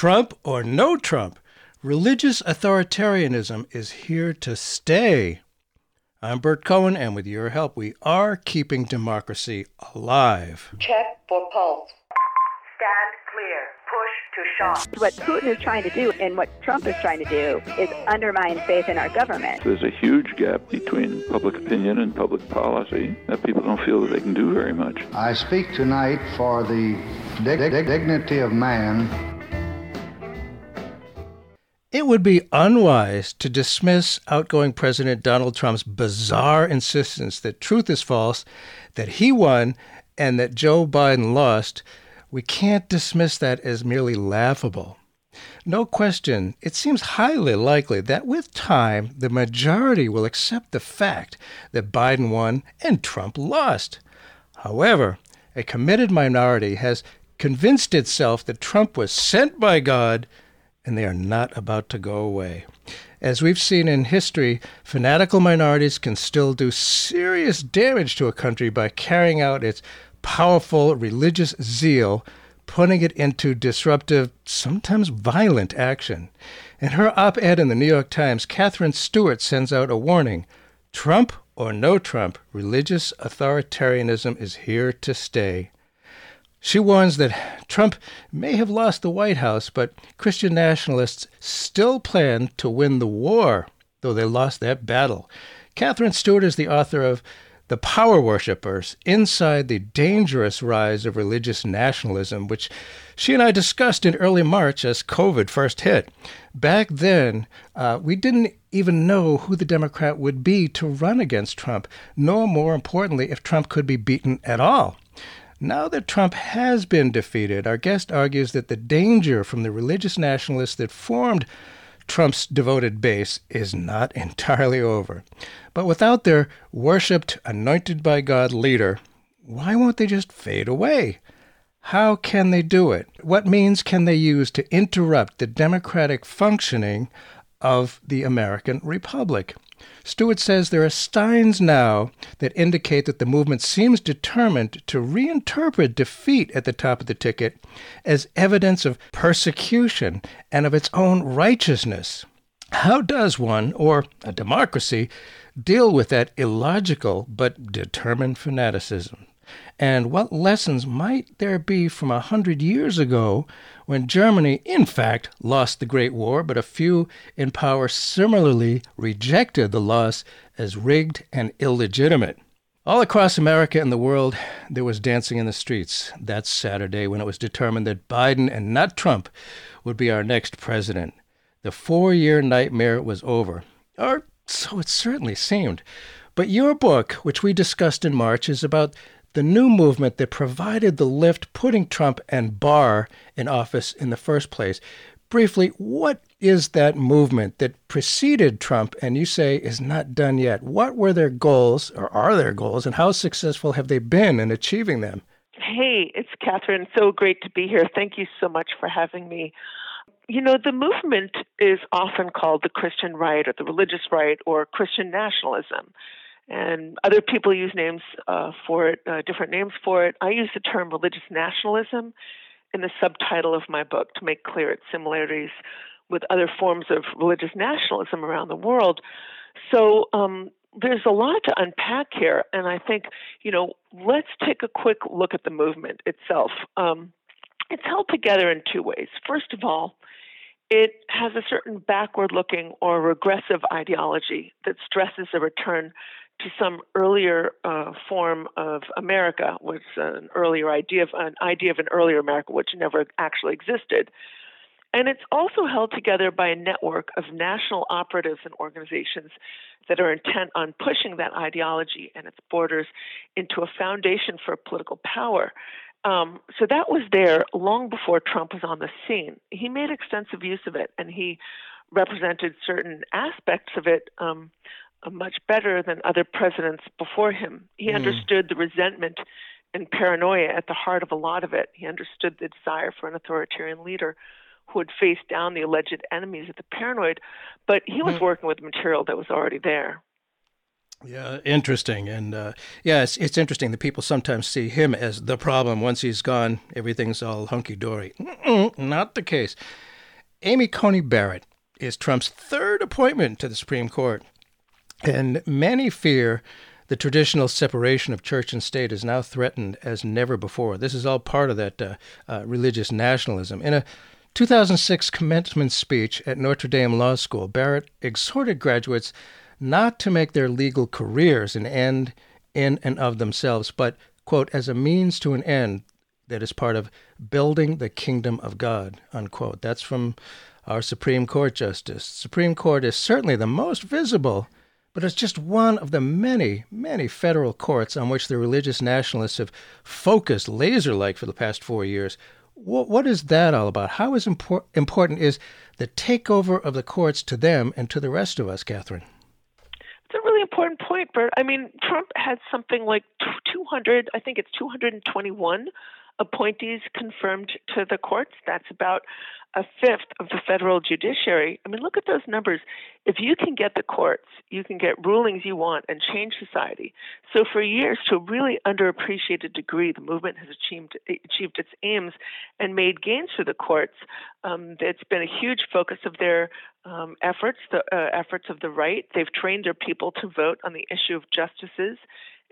Trump or no Trump, religious authoritarianism is here to stay. I'm Bert Cohen, and with your help, we are keeping democracy alive. Check for pulse. Stand clear. Push to shot. What Putin is trying to do and what Trump is trying to do is undermine faith in our government. There's a huge gap between public opinion and public policy that people don't feel that they can do very much. I speak tonight for the dig- dig- dignity of man It would be unwise to dismiss outgoing President Donald Trump's bizarre insistence that truth is false, that he won, and that Joe Biden lost. We can't dismiss that as merely laughable. No question, it seems highly likely that with time, the majority will accept the fact that Biden won and Trump lost. However, a committed minority has convinced itself that Trump was sent by God and they are not about to go away. As we've seen in history, fanatical minorities can still do serious damage to a country by carrying out its powerful religious zeal, putting it into disruptive, sometimes violent action. In her op ed in the New York Times, Katherine Stewart sends out a warning Trump or no Trump, religious authoritarianism is here to stay. She warns that Trump may have lost the White House, but Christian nationalists still plan to win the war, though they lost that battle. Katherine Stewart is the author of The Power Worshipers Inside the Dangerous Rise of Religious Nationalism, which she and I discussed in early March as COVID first hit. Back then, uh, we didn't even know who the Democrat would be to run against Trump, nor more importantly, if Trump could be beaten at all. Now that Trump has been defeated, our guest argues that the danger from the religious nationalists that formed Trump's devoted base is not entirely over. But without their worshiped, anointed by God leader, why won't they just fade away? How can they do it? What means can they use to interrupt the democratic functioning of the American Republic? Stewart says there are signs now that indicate that the movement seems determined to reinterpret defeat at the top of the ticket as evidence of persecution and of its own righteousness. How does one, or a democracy, deal with that illogical but determined fanaticism? And what lessons might there be from a hundred years ago when Germany, in fact, lost the Great War, but a few in power similarly rejected the loss as rigged and illegitimate? All across America and the world, there was dancing in the streets that Saturday when it was determined that Biden and not Trump would be our next president. The four year nightmare was over, or so it certainly seemed. But your book, which we discussed in March, is about the new movement that provided the lift putting Trump and Barr in office in the first place. Briefly, what is that movement that preceded Trump and you say is not done yet? What were their goals, or are their goals, and how successful have they been in achieving them? Hey, it's Katherine. So great to be here. Thank you so much for having me. You know, the movement is often called the Christian right or the religious right or Christian nationalism and other people use names uh, for it, uh, different names for it. I use the term religious nationalism in the subtitle of my book to make clear its similarities with other forms of religious nationalism around the world. So um, there's a lot to unpack here, and I think you know let's take a quick look at the movement itself. Um, it's held together in two ways. First of all, it has a certain backward looking or regressive ideology that stresses a return to some earlier uh, form of America, was an earlier idea of an idea of an earlier America which never actually existed. And it's also held together by a network of national operatives and organizations that are intent on pushing that ideology and its borders into a foundation for political power. Um, so that was there long before Trump was on the scene. He made extensive use of it, and he represented certain aspects of it um, much better than other presidents before him. He mm. understood the resentment and paranoia at the heart of a lot of it. He understood the desire for an authoritarian leader who would face down the alleged enemies of the paranoid, but he was mm. working with material that was already there. Yeah, interesting, and uh, yeah, it's, it's interesting that people sometimes see him as the problem. Once he's gone, everything's all hunky dory. Not the case. Amy Coney Barrett is Trump's third appointment to the Supreme Court. And many fear the traditional separation of church and state is now threatened as never before. This is all part of that uh, uh, religious nationalism. In a 2006 commencement speech at Notre Dame Law School, Barrett exhorted graduates not to make their legal careers an end in and of themselves, but, quote, as a means to an end that is part of building the kingdom of God, unquote. That's from our Supreme Court justice. Supreme Court is certainly the most visible, but it's just one of the many, many federal courts on which the religious nationalists have focused laser like for the past four years. What, what is that all about? How is impor- important is the takeover of the courts to them and to the rest of us, Katherine? It's a really important point, Bert. I mean, Trump had something like 200, I think it's 221 appointees confirmed to the courts. That's about a fifth of the federal judiciary. I mean, look at those numbers. If you can get the courts, you can get rulings you want and change society. So, for years, to a really underappreciated degree, the movement has achieved, achieved its aims and made gains for the courts. Um, it's been a huge focus of their um, efforts, the uh, efforts of the right. They've trained their people to vote on the issue of justices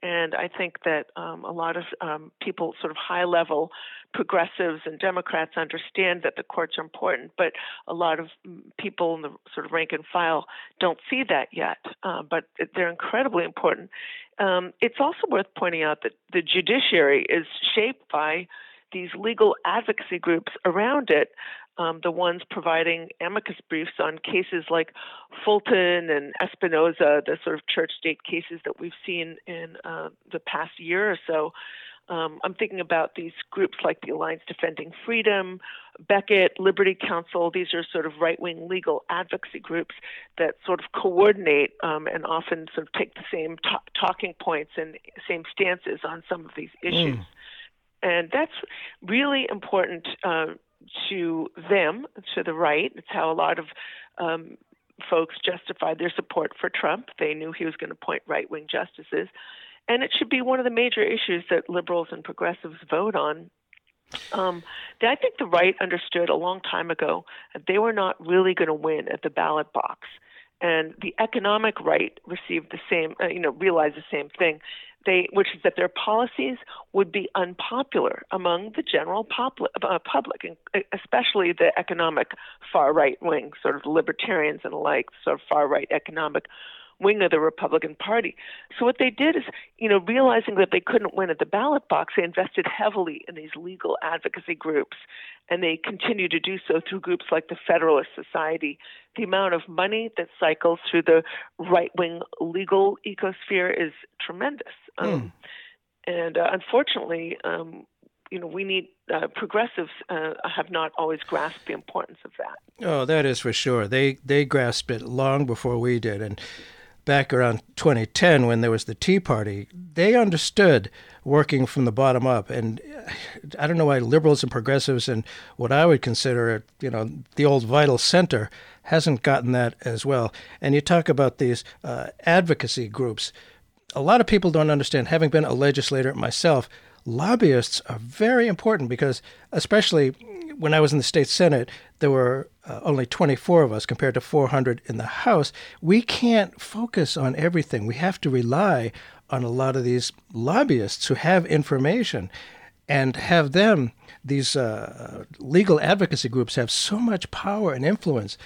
and I think that um, a lot of um, people, sort of high level progressives and Democrats, understand that the courts are important, but a lot of mm, people in the sort of rank and file don't see that yet. Uh, but they're incredibly important. Um, it's also worth pointing out that the judiciary is shaped by these legal advocacy groups around it um, the ones providing amicus briefs on cases like Fulton and Espinoza, the sort of church state cases that we've seen in uh, the past year or so. Um, I'm thinking about these groups like the Alliance Defending Freedom, Becket, Liberty Counsel. These are sort of right wing legal advocacy groups that sort of coordinate um, and often sort of take the same talking points and same stances on some of these issues. Mm. And that's really important uh, to them, to the right. It's how a lot of um, folks justified their support for Trump. They knew he was going to appoint right wing justices. And it should be one of the major issues that liberals and progressives vote on. Um, I think the right understood a long time ago that they were not really going to win at the ballot box. And the economic right received the same, uh, you know, realized the same thing they, which is that their policies would be unpopular among the general public, uh, public, especially the economic far right wing, sort of libertarians and the like, sort of far right economic wing of the Republican Party. So what they did is, you know, realizing that they couldn't win at the ballot box, they invested heavily in these legal advocacy groups, and they continue to do so through groups like the Federalist Society. The amount of money that cycles through the right-wing legal ecosphere is tremendous, um, mm. and uh, unfortunately. Um, you know, we need uh, progressives uh, have not always grasped the importance of that. Oh, that is for sure. They they grasped it long before we did, and back around 2010 when there was the Tea Party, they understood working from the bottom up. And I don't know why liberals and progressives and what I would consider, you know, the old vital center hasn't gotten that as well. And you talk about these uh, advocacy groups. A lot of people don't understand, having been a legislator myself, lobbyists are very important because, especially when I was in the state senate, there were uh, only 24 of us compared to 400 in the House. We can't focus on everything. We have to rely on a lot of these lobbyists who have information and have them, these uh, legal advocacy groups, have so much power and influence.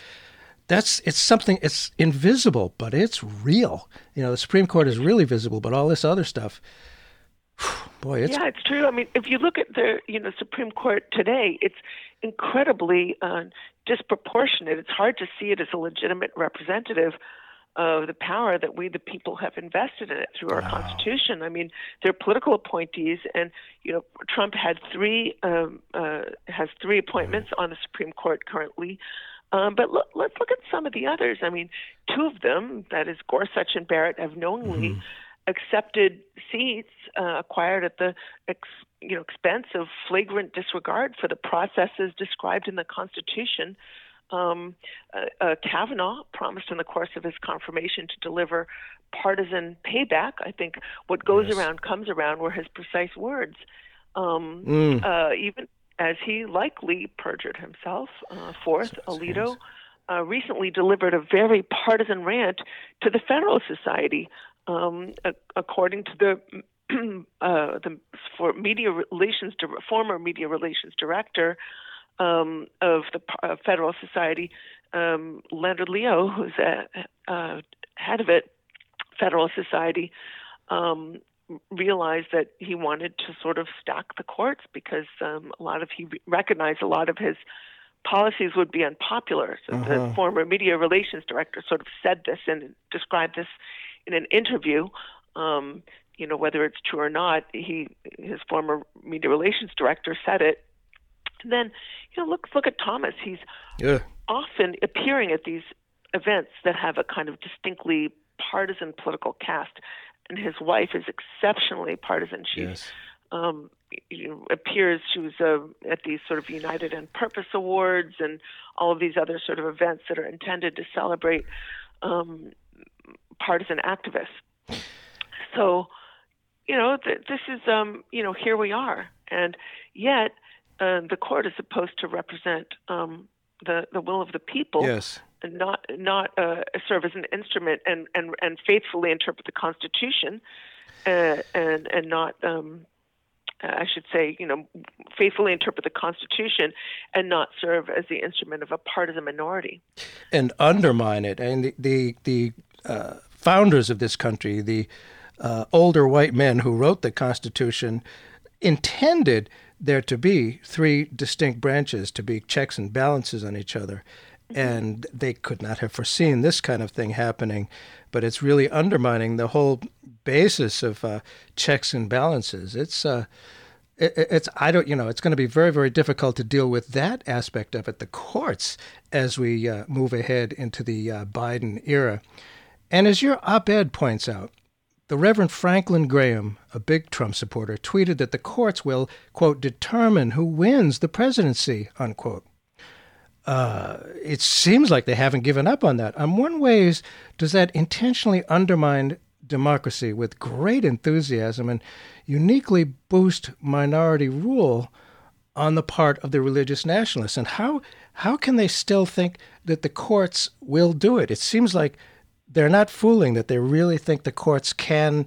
That's it's something it's invisible, but it's real. You know, the Supreme Court is really visible, but all this other stuff Boy, it's yeah, it's true. I mean, if you look at the you know Supreme Court today, it's incredibly uh, disproportionate. It's hard to see it as a legitimate representative of the power that we, the people, have invested in it through our wow. Constitution. I mean, they're political appointees, and you know, Trump had three um, uh, has three appointments mm-hmm. on the Supreme Court currently. Um, but look, let's look at some of the others. I mean, two of them, that is Gorsuch and Barrett, have knowingly. Mm-hmm accepted seats uh, acquired at the ex, you know expense of flagrant disregard for the processes described in the Constitution. Um, uh, uh, Kavanaugh promised in the course of his confirmation to deliver partisan payback. I think what goes yes. around comes around were his precise words. Um, mm. Uh, even as he likely perjured himself. Uh, fourth, Alito uh, recently delivered a very partisan rant to the Federal Society, um, a- according to the uh, the for media relations former media relations director um, of the uh, Federal Society, um, Leonard Leo, who's a, uh, head of it, Federal Society, um, realized that he wanted to sort of stack the courts because um, a lot of he recognized a lot of his policies would be unpopular. So Uh-huh. the former media relations director sort of said this and described this in an interview. Um, you know whether it's true or not. He his former media relations director said it. And then you know look look at Thomas. He's Yeah. often appearing at these events that have a kind of distinctly partisan political cast, and his wife is exceptionally partisan. She Yes. um, you know, appears she was uh, at these sort of United in Purpose Awards and all of these other sort of events that are intended to celebrate um, partisan activists. So, you know, th- this is, um, you know, here we are, and yet uh, the court is supposed to represent um, the the will of the people Yes. and not not uh, serve as an instrument and, and, and faithfully interpret the Constitution, uh, and and not um, I should say you know faithfully interpret the Constitution and not serve as the instrument of a partisan minority. and undermine it. And the the, the uh, founders of this country, the uh, older white men who wrote the Constitution, intended there to be three distinct branches, to be checks and balances on each other. And they could not have foreseen this kind of thing happening, but it's really undermining the whole basis of uh, checks and balances. It's uh, it, it's I don't you know it's going to be very very difficult to deal with that aspect of it, the courts, as we uh, move ahead into the uh, Biden era. And as your op-ed points out, the Reverend Franklin Graham, a big Trump supporter, tweeted that the courts will quote determine who wins the presidency unquote. Uh, it seems like they haven't given up on that. On one ways, does that intentionally undermine democracy with great enthusiasm and uniquely boost minority rule on the part of the religious nationalists? And how how can they still think that the courts will do it? It seems like they're not fooling that they really think the courts can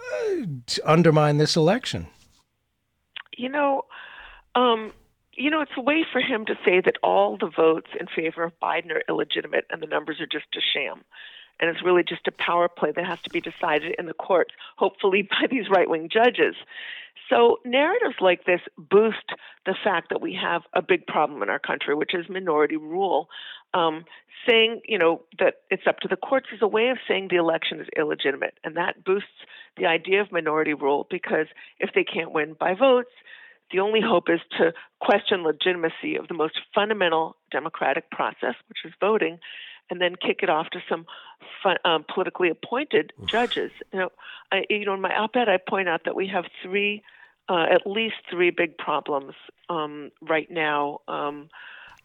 uh, undermine this election. You know, um, you know, it's a way for him to say that all the votes in favor of Biden are illegitimate and the numbers are just a sham. And it's really just a power play that has to be decided in the courts, hopefully by these right wing judges. So, narratives like this boost the fact that we have a big problem in our country, which is minority rule. Um, saying, you know, that it's up to the courts is a way of saying the election is illegitimate. And that boosts the idea of minority rule because if they can't win by votes, the only hope is to question legitimacy of the most fundamental democratic process, which is voting, and then kick it off to some fun, um, politically appointed judges. You know, I, you know, in my op-ed, I point out that we have three, uh, at least three big problems um, right now. Um,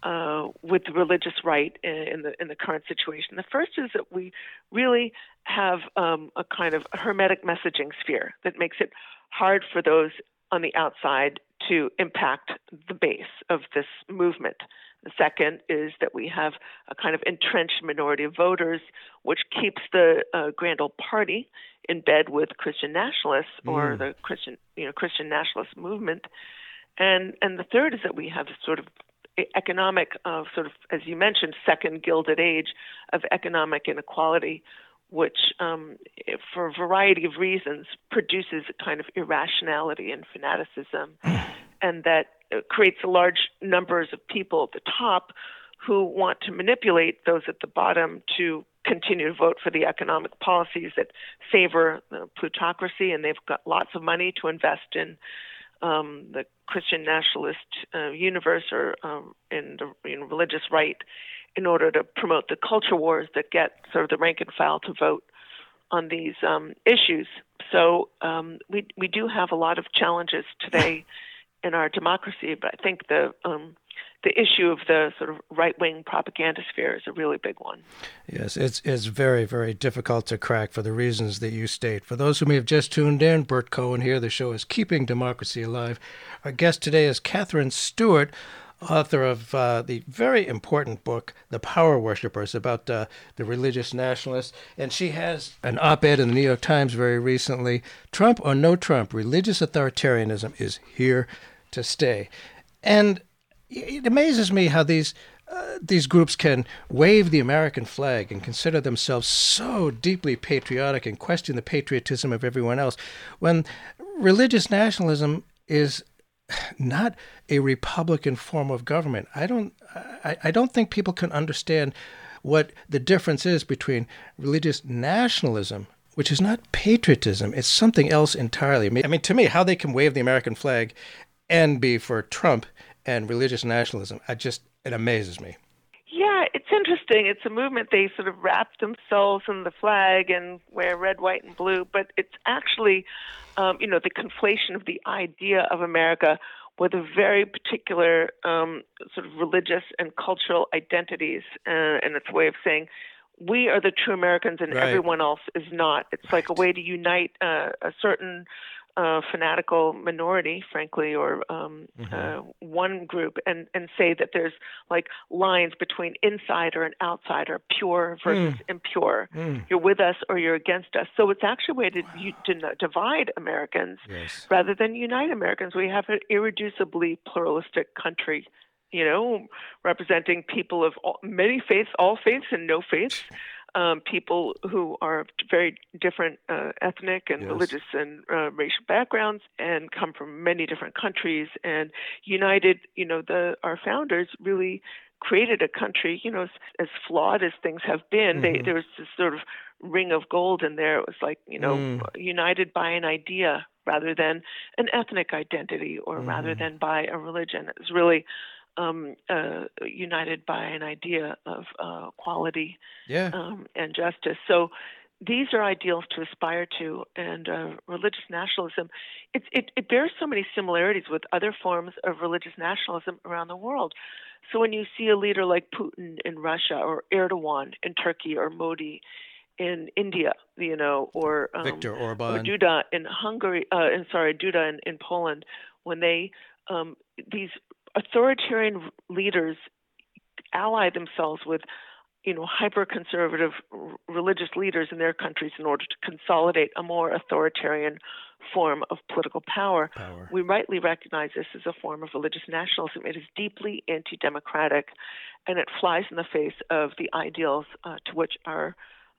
uh, with the religious right in, in the in the current situation. The first is that we really have um, a kind of hermetic messaging sphere that makes it hard for those on the outside to impact the base of this movement. The second is that we have a kind of entrenched minority of voters, which keeps the uh, Grand Old Party in bed with Christian nationalists or the Christian, you know, Christian nationalist movement. And and the third is that we have a sort of economic, uh, sort of as you mentioned, second gilded age of economic inequality, which, um, for a variety of reasons, produces a kind of irrationality and fanaticism, and that creates large numbers of people at the top who want to manipulate those at the bottom to continue to vote for the economic policies that favor uh, plutocracy, and they've got lots of money to invest in um, the Christian nationalist uh, universe or um, in the in religious right in order to promote the culture wars that get sort of the rank and file to vote on these um, issues. So um, we we do have a lot of challenges today in our democracy, but I think the um, the issue of the sort of right wing propaganda sphere is a really big one. Yes, it's it's very very difficult to crack for the reasons that you state. For those who may have just tuned in, Bert Cohen here. The show is Keeping Democracy Alive. Our guest today is Katherine Stewart author of uh, the very important book, The Power Worshipers, about uh, the religious nationalists. And she has an op ed in the New York Times very recently Trump or no Trump, religious authoritarianism is here to stay. And it amazes me how these. Uh, these groups can wave the American flag and consider themselves so deeply patriotic and question the patriotism of everyone else when religious nationalism is not a republican form of government. I don't I, I don't think people can understand what the difference is between religious nationalism, which is not patriotism, it's something else entirely. I mean, to me, how they can wave the American flag and be for Trump and religious nationalism, I just it amazes me. Yeah, it's interesting. It's a movement they sort of wrap themselves in the flag and wear red, white, and blue, but it's actually um, you know, the conflation of the idea of America with a very particular um, sort of religious and cultural identities, uh, and its way of saying we are the true Americans and right. everyone else is not. It's like a way to unite uh, a certain uh, fanatical minority, frankly, or um, mm-hmm. uh, one group, and and say that there's like lines between insider and outsider, pure versus mm. impure. Mm. You're with us or you're against us. So it's actually a way to, you, to divide Americans yes. rather than unite Americans. We have an irreducibly pluralistic country you know, representing people of all, many faiths, all faiths and no faiths, um, people who are very different uh, ethnic and yes. religious and uh, racial backgrounds and come from many different countries and united you know the our founders really created a country you know as, as flawed as things have been mm-hmm. they there was this sort of ring of gold in there it was like you know mm. united by an idea rather than an ethnic identity or mm. rather than by a religion it was really um, uh, united by an idea of uh, quality yeah. um, and justice. So these are ideals to aspire to, and uh, religious nationalism. It, it, it bears so many similarities with other forms of religious nationalism around the world. So when you see a leader like Putin in Russia, or Erdogan in Turkey, or Modi in India, you know, or um, Viktor Orban, or Duda in Hungary, uh, and sorry, Duda in, in Poland, when they um, these authoritarian leaders ally themselves with you know hyper conservative r- religious leaders in their countries in order to consolidate a more authoritarian form of political power. power. We rightly recognize this as a form of religious nationalism. It is deeply anti democratic and it flies in the face of the ideals uh, to which our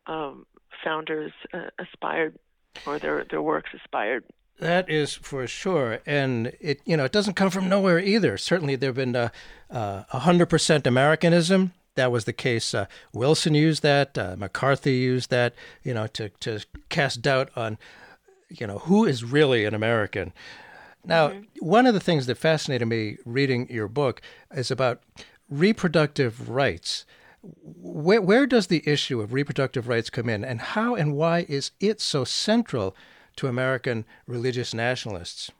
um, founders uh, aspired or their, their works aspired. That is for sure, and it you know it doesn't come from nowhere either. Certainly, there've been a hundred percent Americanism. That was the case. Uh, Wilson used that. Uh, McCarthy used that. You know, to to cast doubt on, you know, who is really an American. Now, mm-hmm. one of the things that fascinated me reading your book is about reproductive rights. Where, where does the issue of reproductive rights come in, and how and why is it so central to American religious nationalists?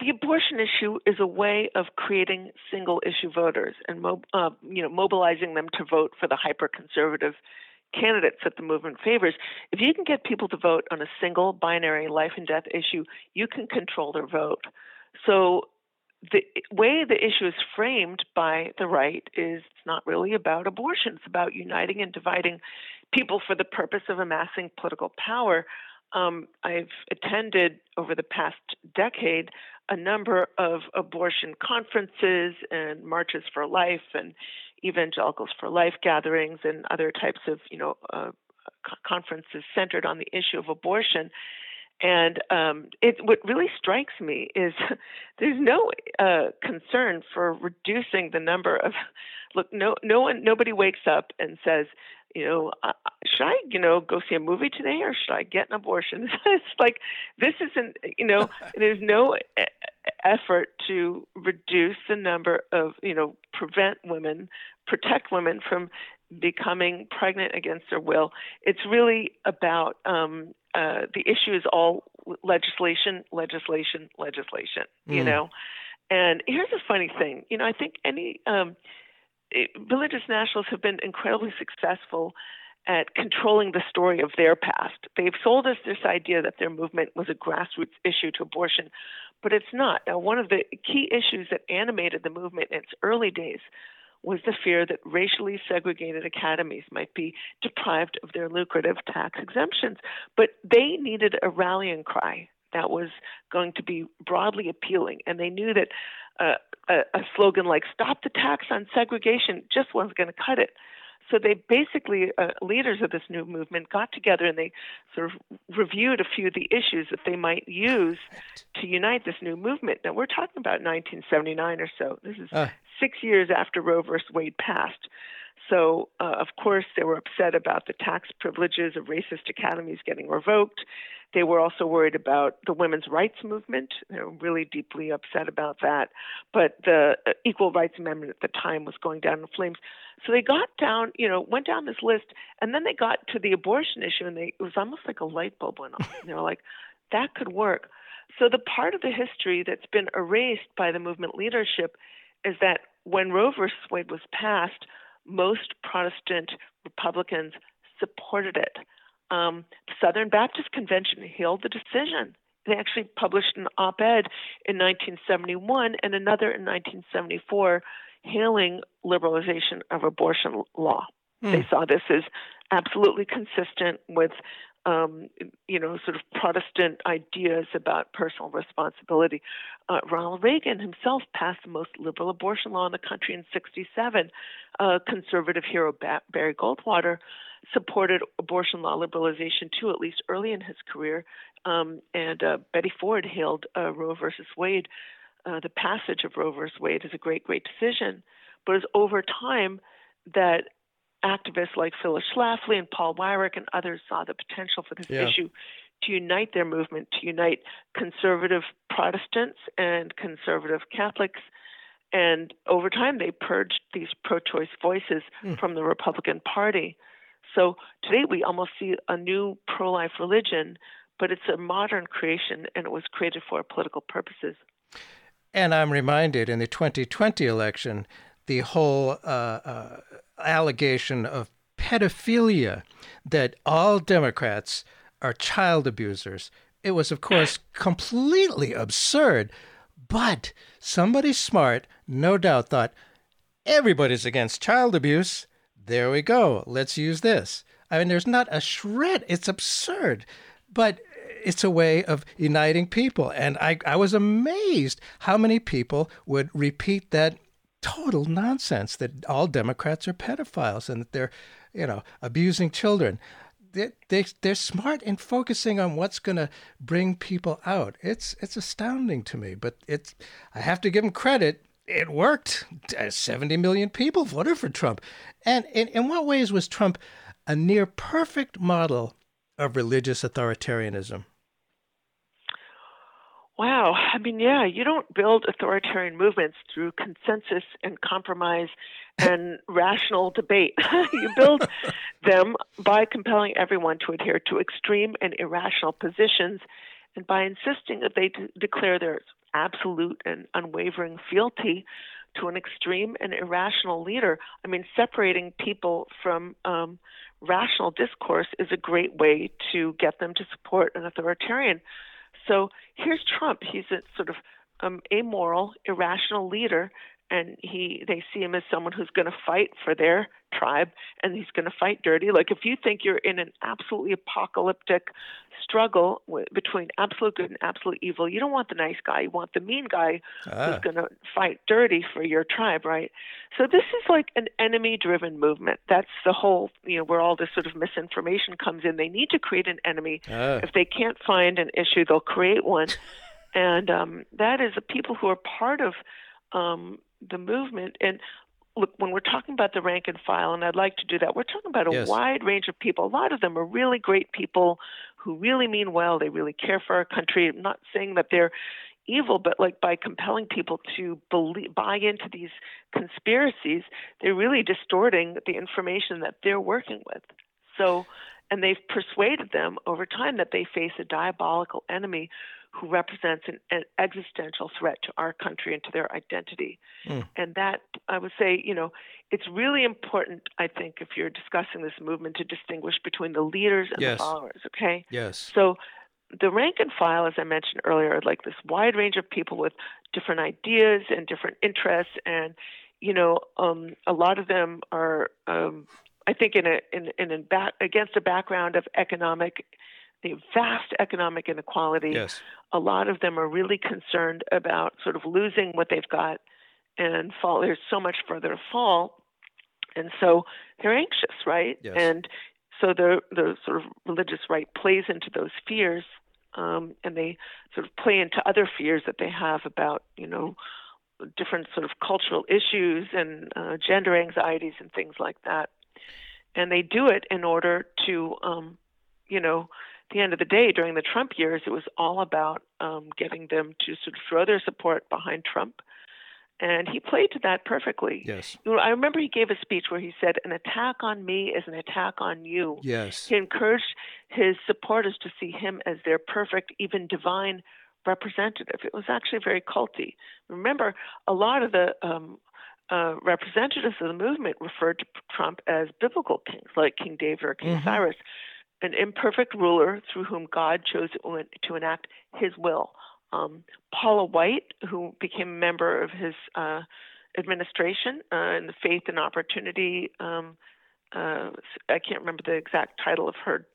The abortion issue is a way of creating single issue voters and uh, you know mobilizing them to vote for the hyper conservative candidates that the movement favors. If you can get people to vote on a single binary life and death issue, you can control their vote. So the way the issue is framed by the right is it's not really about abortion. It's about uniting and dividing people for the purpose of amassing political power um, I've attended over the past decade a number of abortion conferences and marches for life and evangelicals for life gatherings and other types of you know uh, conferences centered on the issue of abortion. And um, it, what really strikes me is there's no uh, concern for reducing the number of. Look, no, no one, nobody wakes up and says, you know, uh, should I, you know, go see a movie today or should I get an abortion? it's like this isn't, you know, there's no e- effort to reduce the number of, you know, prevent women, protect women from becoming pregnant against their will. It's really about um, uh, the issue is all legislation, legislation, legislation. Mm. You know, And here's a funny thing. You know, I think any um, religious nationalists have been incredibly successful at controlling the story of their past. They've sold us this idea that their movement was a grassroots issue to abortion, but it's not. Now, one of the key issues that animated the movement in its early days was the fear that racially segregated academies might be deprived of their lucrative tax exemptions. But they needed a rallying cry that was going to be broadly appealing, and they knew that uh, a, a slogan like "Stop the tax on segregation" just wasn't going to cut it. So they basically, uh, leaders of this new movement, got together and they sort of reviewed a few of the issues that they might use to unite this new movement. Now we're talking about 1979 or so. This is uh. six years after Roe versus Wade passed. So, uh, of course, they were upset about the tax privileges of racist academies getting revoked. They were also worried about the women's rights movement. They were really deeply upset about that. But the uh, Equal Rights Amendment at the time was going down in flames. So they got down, you know, went down this list, and then they got to the abortion issue, and they, it was almost like a light bulb went off. they were like, that could work. So the part of the history that's been erased by the movement leadership is that when Roe versus Wade was passed, most Protestant Republicans supported it. Um, the Southern Baptist Convention hailed the decision. They actually published an op ed in 1971 and another in 1974 hailing liberalization of abortion law. Mm. They saw this as absolutely consistent with um, you know, sort of Protestant ideas about personal responsibility. Uh, Ronald Reagan himself passed the most liberal abortion law in the country in '67. Uh, conservative hero ba- Barry Goldwater supported abortion law liberalization too, at least early in his career. Um, and uh, Betty Ford hailed uh, Roe versus Wade. Uh, the passage of Roe versus Wade is a great, great decision. But it's over time that activists like Phyllis Schlafly and Paul Weyrich and others saw the potential for this yeah. issue to unite their movement, to unite conservative Protestants and conservative Catholics. And over time, they purged these pro choice voices mm. from the Republican Party. So today, we almost see a new pro life religion, but it's a modern creation and it was created for political purposes. And I'm reminded in the 2020 election, the whole uh, uh, allegation of pedophilia that all Democrats are child abusers. It was, of course, completely absurd. But somebody smart, no doubt, thought everybody's against child abuse. There we go. Let's use this. I mean, there's not a shred. It's absurd. But it's a way of uniting people. And I, I was amazed how many people would repeat that total nonsense that all Democrats are pedophiles and that they're, you know, abusing children. They, they, they're smart in focusing on what's going to bring people out. It's, it's astounding to me, but it's, I have to give them credit. It worked. Uh, 70 million people voted for Trump. And in, in what ways was Trump a near perfect model of religious authoritarianism? Wow. I mean, yeah, you don't build authoritarian movements through consensus and compromise and rational debate. you build them by compelling everyone to adhere to extreme and irrational positions and by insisting that they d- declare their absolute and unwavering fealty to an extreme and irrational leader. I mean, separating people from um, rational discourse is a great way to get them to support an authoritarian. So here's Trump. He's a sort of um, amoral, irrational leader, and he they see him as someone who's going to fight for their tribe, and he's going to fight dirty. Like if you think you're in an absolutely apocalyptic struggle w- between absolute good and absolute evil, you don't want the nice guy. You want the mean guy ah. who's going to fight dirty for your tribe, right? So this is like an enemy-driven movement. That's the whole, you know, where all this sort of misinformation comes in. They need to create an enemy. Ah. If they can't find an issue, they'll create one. and um, that is the people who are part of um, the movement. And look, when we're talking about the rank and file, and I'd like to do that, we're talking about a yes. wide range of people. A lot of them are really great people who really mean well. They really care for our country. I'm not saying that they're evil, but like by compelling people to believe, buy into these conspiracies, they're really distorting the information that they're working with. So, and they've persuaded them over time that they face a diabolical enemy who represents an, an existential threat to our country and to their identity. Mm. And that, I would say, you know, it's really important, I think, if you're discussing this movement, to distinguish between the leaders and Yes. the followers, okay? Yes. So the rank and file, as I mentioned earlier, are like this wide range of people with different ideas and different interests, and you know, um, a lot of them are, um, I think, in a in in, in back, against a background of economic, the vast economic inequality. Yes. A lot of them are really concerned about sort of losing what they've got and fall. There's so much further to fall, and so they're anxious, right? Yes. And so the the sort of religious right plays into those fears, um, and they sort of play into other fears that they have about you know different sort of cultural issues and uh, gender anxieties and things like that. And they do it in order to, um, you know, the end of the day, during the Trump years, it was all about um, getting them to sort of throw their support behind Trump. And he played to that perfectly. Yes. You know, I remember he gave a speech where he said, An attack on me is an attack on you. Yes. He encouraged his supporters to see him as their perfect, even divine representative. It was actually very culty. Remember, a lot of the um, uh, representatives of the movement referred to Trump as biblical kings, like King David or King Mhm. Cyrus, an imperfect ruler through whom God chose to enact his will. Um, Paula White, who became a member of his uh, administration uh, in the Faith and Opportunity, um, uh, I can't remember the exact title of her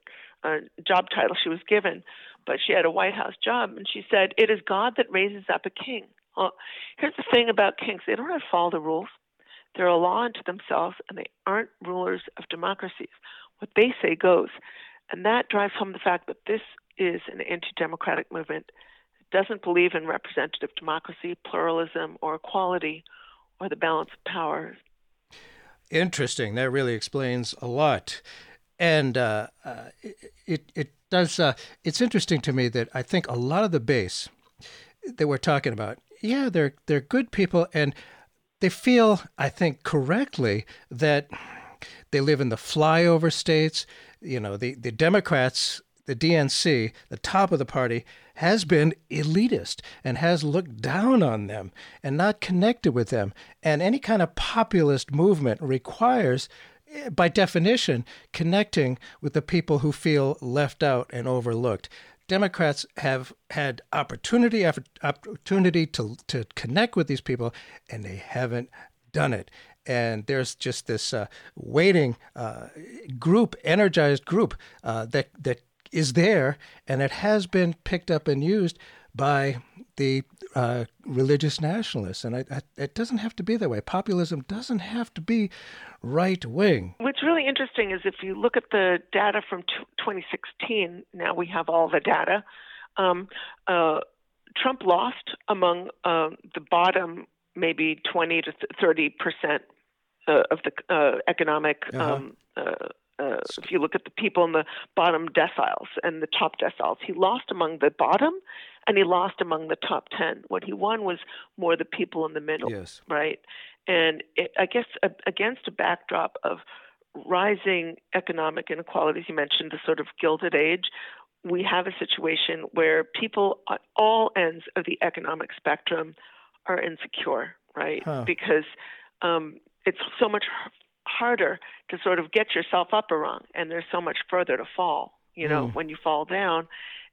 uh, job title she was given, but she had a White House job, and she said, "It is God that raises up a king." Well, here's the thing about kings: they don't have to follow the rules. They're a law unto themselves, and they aren't rulers of democracies. What they say goes, and that drives home the fact that this is an anti-democratic movement. It doesn't believe in representative democracy, pluralism, or equality, or the balance of power. Interesting. That really explains a lot. And uh, uh, it it does. Uh, it's interesting to me that I think a lot of the base that we're talking about, yeah, they're they're good people, and they feel, I think, correctly that they live in the flyover states. You know, the the Democrats, the DNC, the top of the party, has been elitist and has looked down on them and not connected with them. And any kind of populist movement requires eh, by definition, connecting with the people who feel left out and overlooked. Democrats have had opportunity after opportunity to to connect with these people, and they haven't done it. And there's just this uh, waiting uh, group, energized group uh, that that is there, and it has been picked up and used by the uh, religious nationalists. And I, I, it doesn't have to be that way. Populism doesn't have to be right wing. What's really interesting is if you look at the data from t- 2016, now we have all the data. Um, uh, Trump lost among uh, the bottom, maybe 20 to 30 percent uh, of the uh, economic. Uh-huh. Um, uh, uh, if you look at the people in the bottom deciles and the top deciles, he lost among the bottom and he lost among the top 10. What he won was more the people in the middle Yes. right? And it, I guess a, against a backdrop of rising economic inequalities, you mentioned the sort of gilded age, we have a situation where people at all ends of the economic spectrum are insecure, right? Huh. Because um, it's so much harder to sort of get yourself up a rung, and there's so much further to fall, you know, Mm. when you fall down.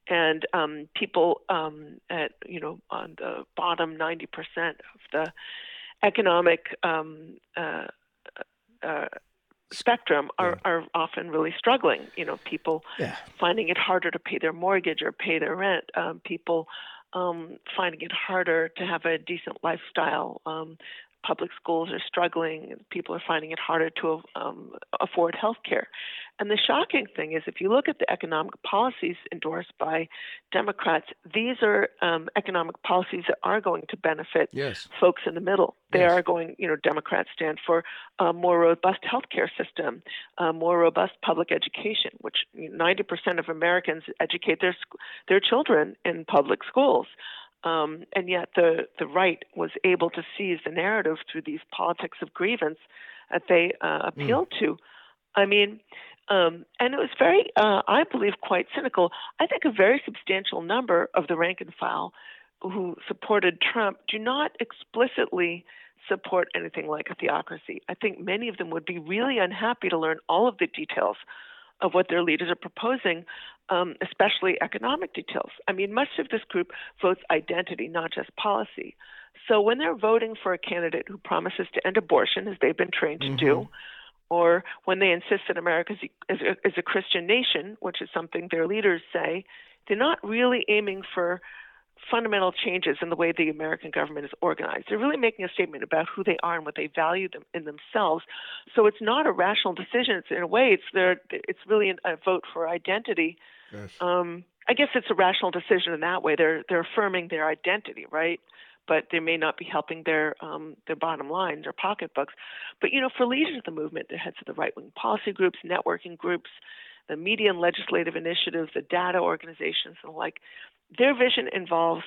And um, people um, at, you know, on the bottom 90% of the economic um, uh, uh, spectrum are, are often really struggling. You know, people Yeah. finding it harder to pay their mortgage or pay their rent. Um, people um, finding it harder to have a decent lifestyle. Public schools are struggling. People are finding it harder to um, afford health care. And the shocking thing is, if you look at the economic policies endorsed by Democrats, these are um, economic policies that are going to benefit Yes. folks in the middle. They Yes. are going, you know, Democrats stand for a more robust healthcare system, a more robust public education, which 90% of Americans educate their their children in public schools. Um, and yet the, the right was able to seize the narrative through these politics of grievance that they uh, appealed to. I mean, Um, and it was very, uh, I believe, quite cynical. I think a very substantial number of the rank and file who supported Trump do not explicitly support anything like a theocracy. I think many of them would be really unhappy to learn all of the details of what their leaders are proposing, um, especially economic details. I mean, much of this group votes identity, not just policy. So when they're voting for a candidate who promises to end abortion, as they've been trained to mm-hmm. do, or when they insist that America is a, is a Christian nation, which is something their leaders say, they're not really aiming for fundamental changes in the way the American government is organized. They're really making a statement about who they are and what they value them in themselves. So it's not a rational decision. It's in a way, it's their, it's really a vote for identity. Yes. Um, I guess it's a rational decision in that way. They're they're affirming their identity, right? But they may not be helping their um, their bottom line, their pocketbooks. But you know, for leaders of the movement, the heads of the right wing policy groups, networking groups, the media and legislative initiatives, the data organizations, and the like, their vision involves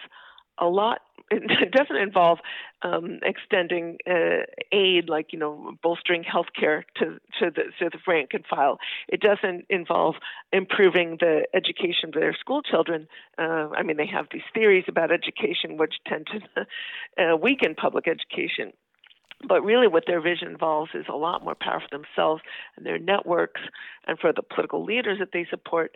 a lot. It doesn't involve um, extending uh, aid, like you know, bolstering healthcare to to the to the rank and file. It doesn't involve improving the education of their school children. Uh, I mean, they have these theories about education which tend to uh, weaken public education. But really, what their vision involves is a lot more power for themselves and their networks, and for the political leaders that they support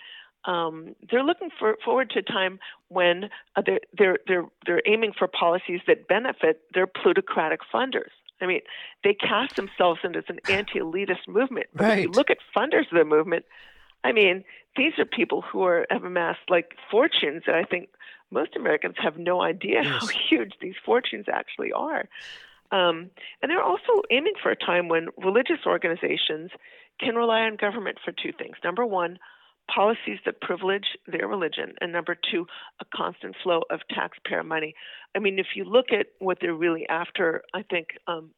um, they're looking for, forward to a time when uh, they're, they're, they're, they're aiming for policies that benefit their plutocratic funders. I mean, they cast themselves into an anti-elitist movement. But right. if you look at funders of the movement, I mean, these are people who are have amassed like fortunes that I think most Americans have no idea yes. how huge these fortunes actually are. Um, and they're also aiming for a time when religious organizations can rely on government for two things. Number one, policies that privilege their religion, and number two, a constant flow of taxpayer money. I mean, if you look at what they're really after, I think um,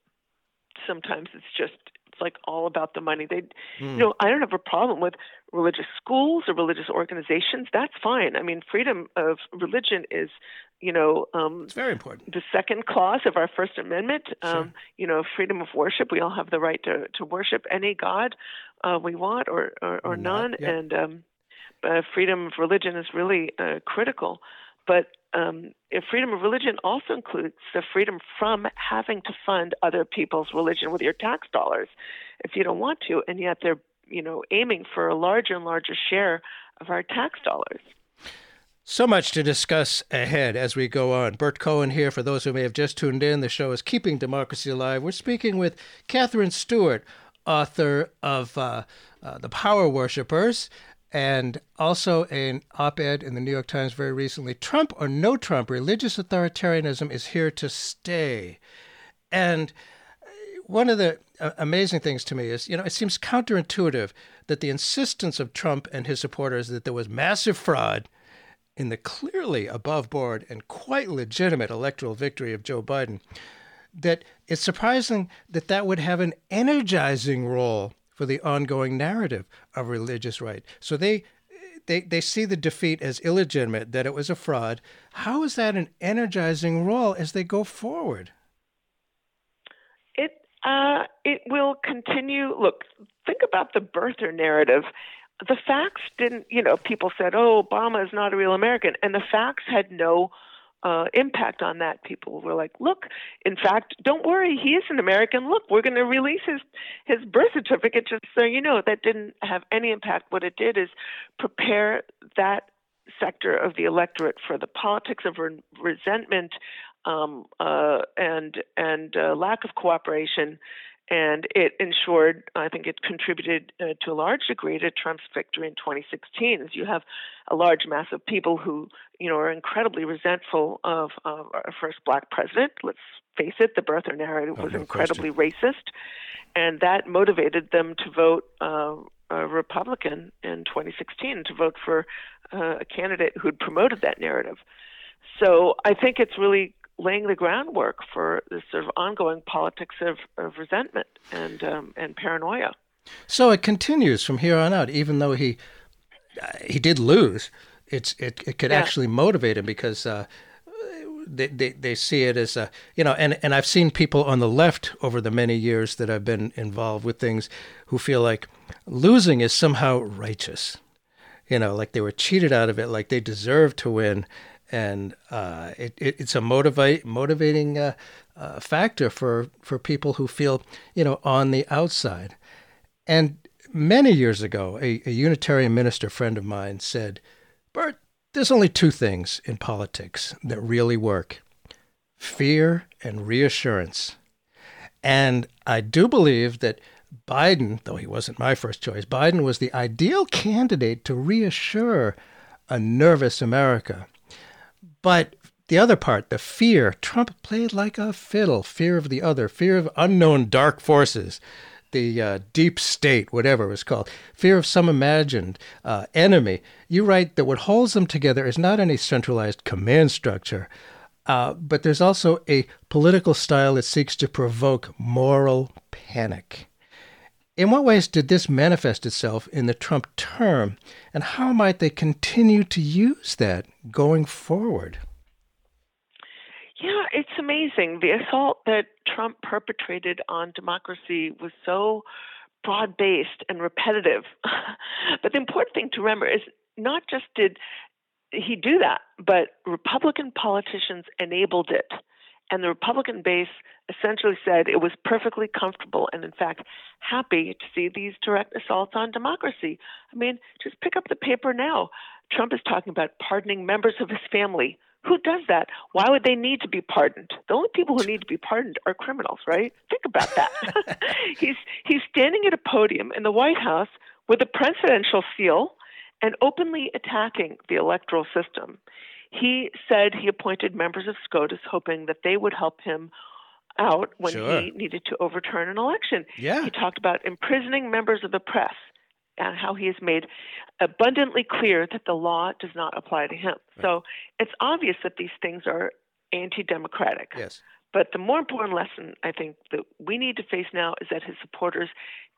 sometimes it's just it's like all about the money. They, mm. you hmm. know, I don't have a problem with religious schools or religious organizations. That's fine. I mean, freedom of religion is, you know, um, it's very important. The second clause of our First Amendment. Um, sure. You know, freedom of worship. We all have the right to to worship any God uh, we want or or, or none, and um, uh, freedom of religion is really uh, critical. But um, freedom of religion also includes the freedom from having to fund other people's religion with your tax dollars if you don't want to, and yet they're you know aiming for a larger and larger share of our tax dollars. So much to discuss ahead as we go on. Bert Cohen here. For those who may have just tuned in, the show is Keeping Democracy Alive. We're speaking with Katherine Stewart, author of uh, uh, The Power Worshipers, and also an op ed in the New York Times very recently Trump or no Trump, religious authoritarianism is here to stay. And one of the uh, amazing things to me is, you know, it seems counterintuitive that the insistence of Trump and his supporters that there was massive fraud in the clearly above board and quite legitimate electoral victory of Joe Biden, that it's surprising that that would have an energizing role for the ongoing narrative of religious right. So they they they see the defeat as illegitimate, that it was a fraud. How is that an energizing role as they go forward? It uh, it will continue. Look, think about the birther narrative. The facts didn't, you know, people said, "Oh, Obama is not a real American," and the facts had no uh, impact on that. People were like, "Look, in fact, don't worry, he is an American. Look, we're going to release his his birth certificate just so you know." That didn't have any impact. What it did is prepare that sector of the electorate for the politics of re- resentment um, uh, and and uh, lack of cooperation and it ensured, I think it contributed uh, to a large degree to Trump's victory in 2016, as you have a large mass of people who, you know, are incredibly resentful of, of our first black president. Let's face it, the birther narrative was no incredibly question. racist, and that motivated them to vote uh, Republican in 2016, to vote for uh, a candidate who'd promoted that narrative. So I think it's really laying the groundwork for this sort of ongoing politics of, of resentment and um, and paranoia. So it continues from here on out, even though he uh, he did lose. It's it, it could yeah. actually motivate him because uh, they, they, they see it as a you know and, and I've seen people on the left over the many years that I've been involved with things who feel like losing is somehow righteous you know like they were cheated out of it like they deserve to win and uh, it, it, it's a motivate motivating uh, uh, factor for for people who feel you know on the outside and many years ago a, a Unitarian minister friend of mine said Bert there's only two things in politics that really work fear and reassurance. And I do believe that Biden, though he wasn't my first choice, Biden was the ideal candidate to reassure a nervous America. But the other part, the fear, Trump played like a fiddle. Fear of the other, fear of unknown dark forces. The uh, deep state, whatever it was called, fear of some imagined uh, enemy. You write that what holds them together is not any centralized command structure, uh, but there's also a political style that seeks to provoke moral panic. In what ways did this manifest itself in the Trump term, and how might they continue to use that going forward? Yeah, it's amazing. The assault that Trump perpetrated on democracy was so broad based and repetitive. but the important thing to remember is not just did he do that, but Republican politicians enabled it. And the Republican base essentially said it was perfectly comfortable and, in fact, happy to see these direct assaults on democracy. I mean, just pick up the paper now. Trump is talking about pardoning members of his family who does that? Why would they need to be pardoned? The only people who need to be pardoned are criminals, right? Think about that. he's he's standing at a podium in the White House with a presidential seal and openly attacking the electoral system. He said he appointed members of SCOTUS hoping that they would help him out when sure. he needed to overturn an election. Yeah. He talked about imprisoning members of the press and how he has made abundantly clear that the law does not apply to him. Right. So it's obvious that these things are anti democratic. Yes. But the more important lesson I think that we need to face now is that his supporters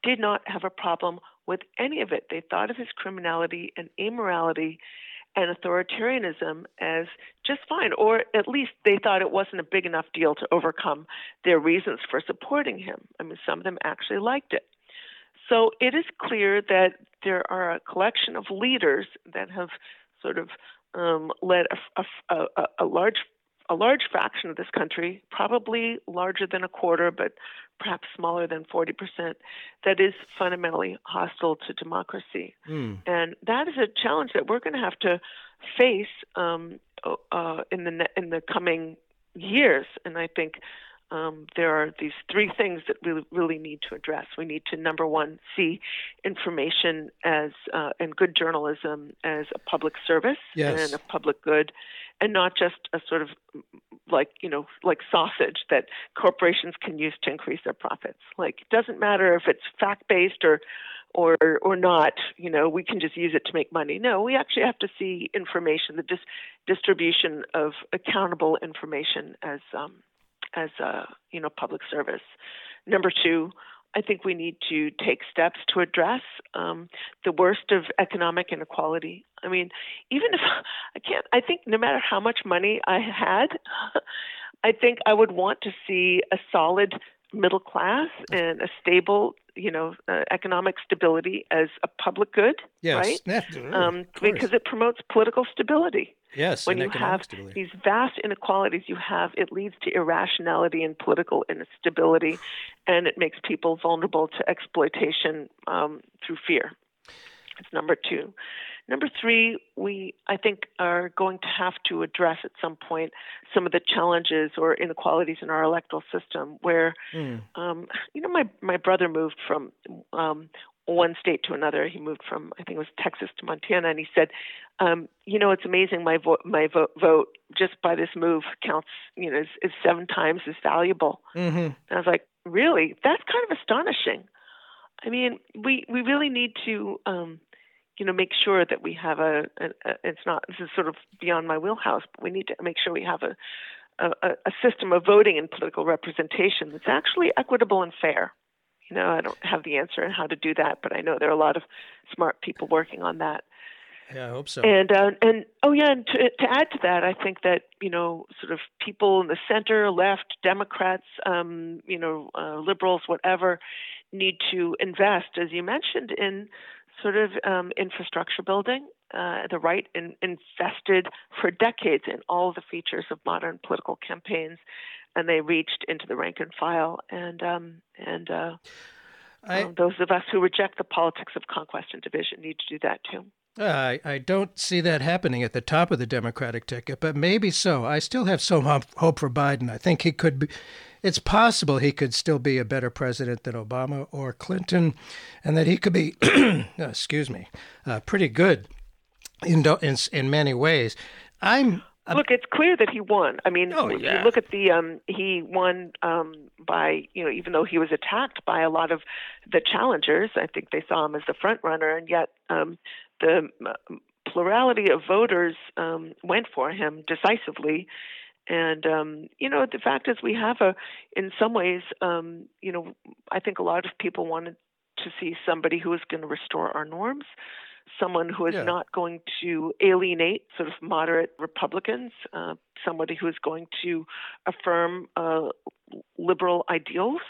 did not have a problem with any of it. They thought of his criminality and immorality and authoritarianism as just fine, or at least they thought it wasn't a big enough deal to overcome their reasons for supporting him. I mean, some of them actually liked it. So it is clear that there are a collection of leaders that have sort of um, led a, a, a, a large a large fraction of this country, probably larger than a quarter, but perhaps smaller than 40%, that is fundamentally hostile to democracy. Mm. And that is a challenge that we're going to have to face um, uh, in the in the coming years. And I think um, there are these three things that we really need to address. We need to, number one, see information as uh, and good journalism as a public service yes. and a public good, and not just a sort of like you know like sausage that corporations can use to increase their profits. Like it doesn't matter if it's fact based or or or not you know we can just use it to make money no we actually have to see information the dis- distribution of accountable information as um, as a you know public service. Number two, I think we need to take steps to address um, the worst of economic inequality. I mean, even if I can't, I think no matter how much money I had, I think I would want to see a solid middle class and a stable, you know, uh, economic stability as a public good, yes. right? um, because it promotes political stability. Yes, when you have stability. these vast inequalities, you have it leads to irrationality and political instability, and it makes people vulnerable to exploitation um, through fear. It's number two. Number three, we I think are going to have to address at some point some of the challenges or inequalities in our electoral system. Where, mm. um, you know, my my brother moved from um, one state to another. He moved from I think it was Texas to Montana, and he said, um, "You know, it's amazing. My vote, my vote, vote just by this move counts. You know, is, is seven times as valuable." Mm-hmm. And I was like, "Really? That's kind of astonishing." I mean, we we really need to. Um, you know, make sure that we have a, a, a. It's not. This is sort of beyond my wheelhouse, but we need to make sure we have a, a, a system of voting and political representation that's actually equitable and fair. You know, I don't have the answer on how to do that, but I know there are a lot of smart people working on that. Yeah, I hope so. And uh, and oh yeah, and to, to add to that, I think that you know sort of people in the center, left, Democrats, um, you know, uh, liberals, whatever, need to invest, as you mentioned, in sort of um, infrastructure building. Uh, the right in, invested for decades in all the features of modern political campaigns, and they reached into the rank and file. And um, and uh, I, um, those of us who reject the politics of conquest and division need to do that too. I, I don't see that happening at the top of the Democratic ticket, but maybe so. I still have some hope, for Biden. I think he could be, it's possible he could still be a better president than Obama or Clinton, and that he could be, excuse me, uh, pretty good in, in, in many ways. I'm Look, it's clear that he won. I mean, Oh, if yeah. you look at the um, he won um, by you know even though he was attacked by a lot of the challengers, I think they saw him as the front runner, and yet um, the um, plurality of voters um, went for him decisively. And um, you know, the fact is, we have a, in some ways, um, you know, I think a lot of people wanted to see somebody who is going to restore our norms, someone who is Yeah. not going to alienate sort of moderate Republicans, uh, somebody who is going to affirm uh, liberal ideals,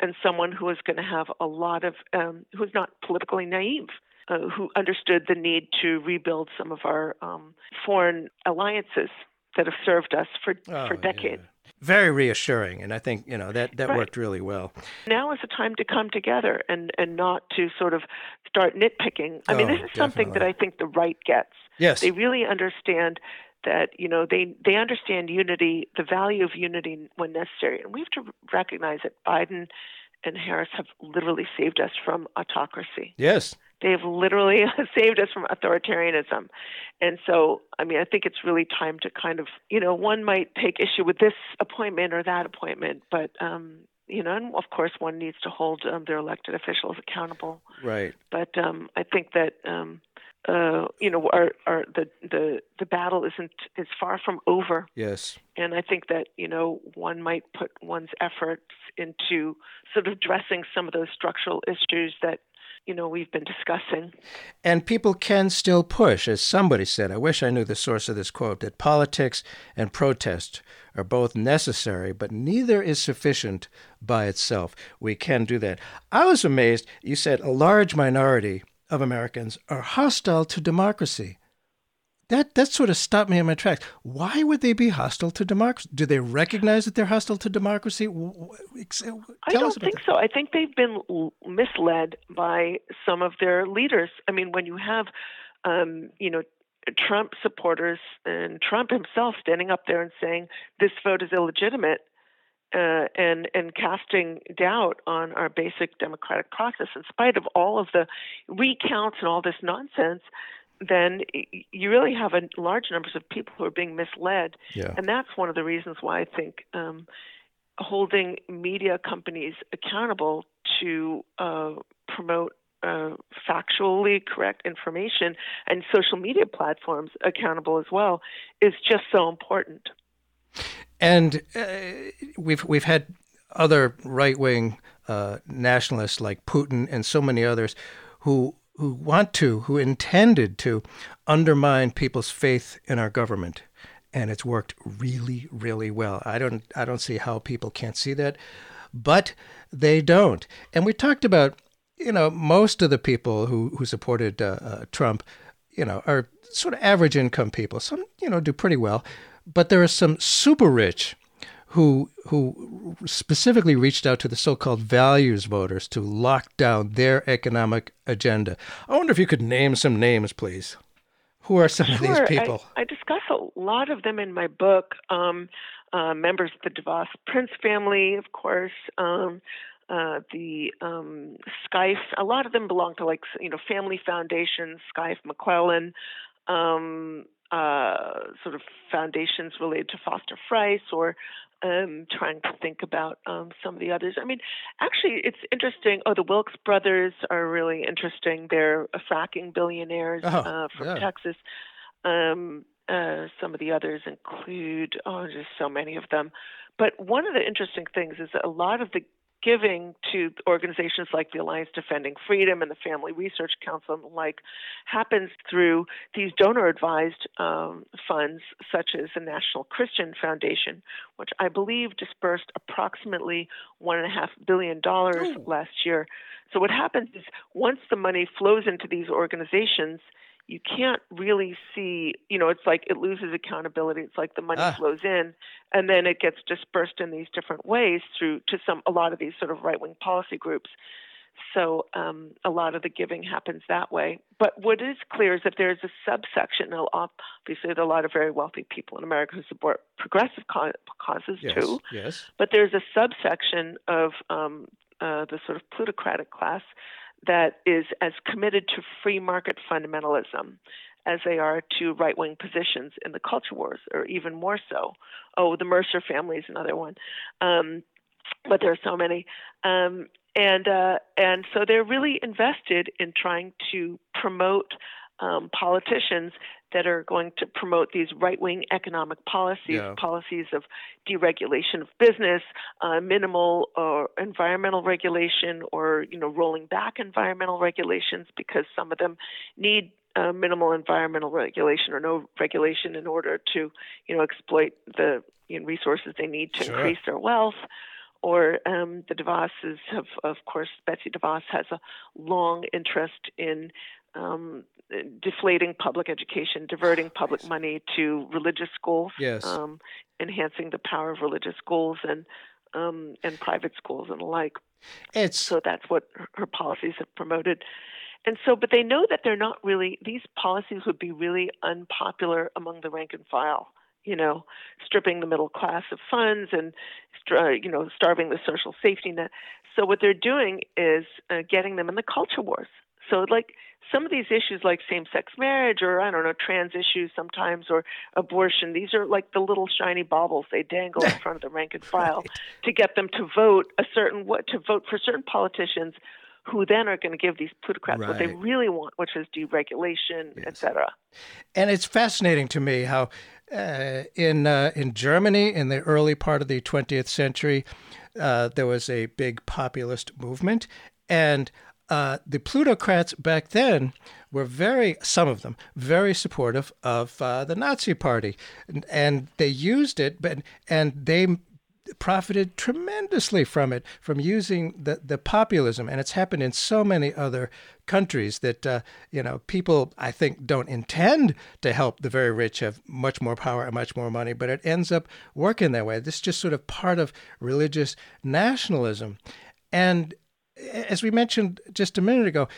and someone who is going to have a lot of, um, who is not politically naive. Uh, who understood the need to rebuild some of our um, foreign alliances that have served us for, Oh, for yeah. decades. Very reassuring, and I think you know that that Right. worked really well. now is the time to come together and, and not to sort of start nitpicking. I mean, Oh, this is something that. I think the right gets. Yes, They really understand that you know they they understand unity, the value of unity when necessary, and we have to recognize that Biden and Harris have literally saved us from autocracy. yes, They've literally saved us from authoritarianism. And so, I mean, I think it's really time to kind of, you know, one might take issue with this appointment or that appointment, but, um, you know, and of course, one needs to hold um, their elected officials accountable. right. But um, I think that, um, uh, you know, our, our, the, the, the battle isn't is far from over. Yes. And I think that, you know, one might put one's efforts into sort of addressing some of those structural issues that, you know, we've been discussing. And people can still push, as somebody said. I wish I knew the source of this quote that politics and protest are both necessary, but neither is sufficient by itself. We can do that. I was amazed. You said a large minority of Americans are hostile to democracy. That that sort of stopped me in my tracks. Why would they be hostile to democracy? Do they recognize that they're hostile to democracy? Ex- Tell I don't think that. so. I think they've been misled by some of their leaders. I mean, when you have, um, you know, Trump supporters and Trump himself standing up there and saying this vote is illegitimate, uh, and and casting doubt on our basic democratic process, in spite of all of the recounts and all this nonsense, then you really have a large numbers of people who are being misled, Yeah. and that's one of the reasons why I think. Um, holding media companies accountable to uh, promote uh, factually correct information and social media platforms accountable as well is just so important. And uh, we've we've had other right wing uh, nationalists like Putin and so many others who who want to, who intended to undermine people's faith in our government, and it's worked really, really well. I don't I don't see how people can't see that, but they don't. And we talked about you know most of the people who who supported uh, uh, Trump, you know, are sort of average income people. Some you know do pretty well, but there are some super rich who who specifically reached out to the so-called values voters to lock down their economic agenda. I wonder if you could name some names, please. Who are some of these people? I, I discuss a lot of them in my book. Um, uh, members of the DeVos Prince family, of course. Um, uh, the um, Scaife, a lot of them belong to like you know family foundations, Scaife McClellan, um, uh, sort of foundations related to Foster Friess, or um, trying to think about um, some of the others. I mean, actually, it's interesting. Oh, the Wilks brothers are really interesting. They're fracking billionaires Oh, uh, from yeah. Texas. Um, uh, some of the others include, oh, just so many of them. But one of the interesting things is that a lot of the giving to organizations like the Alliance Defending Freedom and the Family Research Council and the like happens through these donor advised um, funds, such as the National Christian Foundation, which I believe dispersed approximately $1.5 billion last year. So, what happens is once the money flows into these organizations, you can't really see, you know, it's like it loses accountability. It's like the money Ah. flows in and then it gets dispersed in these different ways through to some a lot of these sort of right wing policy groups. So um, a lot of the giving happens that way. But what is clear is that there's a subsection. Now, obviously, there are a lot of very wealthy people in America who support progressive causes Yes. too. Yes. But there's a subsection of um, uh, the sort of plutocratic class that is as committed to free market fundamentalism as they are to right wing positions in the culture wars, or even more so. Oh, the Mercer family is another one. Um, but there are so many. Um, and uh, and so they're really invested in trying to promote um, politicians that are going to promote these right wing economic policies, Yeah. policies of deregulation of business, uh, minimal or environmental regulation, or you know rolling back environmental regulations because some of them need uh, minimal environmental regulation or no regulation in order to you know exploit the you know, resources they need to Sure. increase their wealth or um, the DeVosses have, of course, Betsy DeVos has a long interest in um, deflating public education, diverting public money to religious schools, Yes. um, enhancing the power of religious schools and um, and private schools and the like. It's So that's what her- policies have promoted. And so, but they know that they're not really, these policies would be really unpopular among the rank and file, you know, stripping the middle class of funds and, str- you know, starving the social safety net. So what they're doing is uh, getting them in the culture wars. So, like some of these issues, like same-sex marriage, or I don't know, trans issues sometimes, or abortion, these are like the little shiny baubles they dangle in front of the rank and file to get them to vote a certain what to vote for certain politicians, who then are going to give these plutocrats what they really want, which is deregulation, et cetera. and it's fascinating to me how uh, in uh, in Germany in the early part of the 20th century uh, there was a big populist movement and uh, the plutocrats back then were very some of them very supportive of uh, the Nazi party and, and they used it but and they profited tremendously from it, from using the, the populism. And it's happened in so many other countries that, uh, you know, people, I think, don't intend to help the very rich have much more power and much more money, but it ends up working that way. This is just sort of part of religious nationalism. And as we mentioned just a minute ago,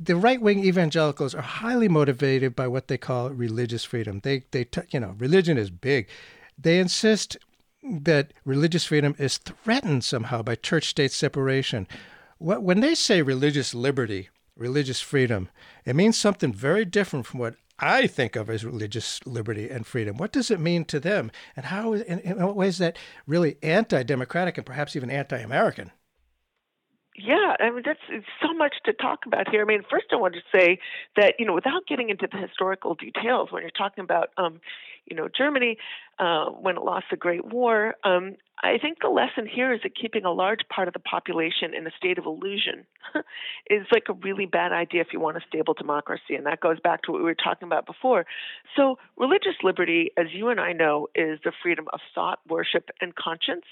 the right wing evangelicals are highly motivated by what they call religious freedom. They, they, t- you know, religion is big. They insist that religious freedom is threatened somehow by church state separation. When they say religious liberty, religious freedom, it means something very different from what I think of as religious liberty and freedom. What does it mean to them? And how, in, in what ways that really anti democratic and perhaps even anti American? Yeah, I mean that's so much to talk about here. I mean, first I want to say that you know, without getting into the historical details, when you're talking about, um, you know, Germany uh, when it lost the Great War, um, I think the lesson here is that keeping a large part of the population in a state of illusion is like a really bad idea if you want a stable democracy, and that goes back to what we were talking about before. So, religious liberty, as you and I know, is the freedom of thought, worship, and conscience.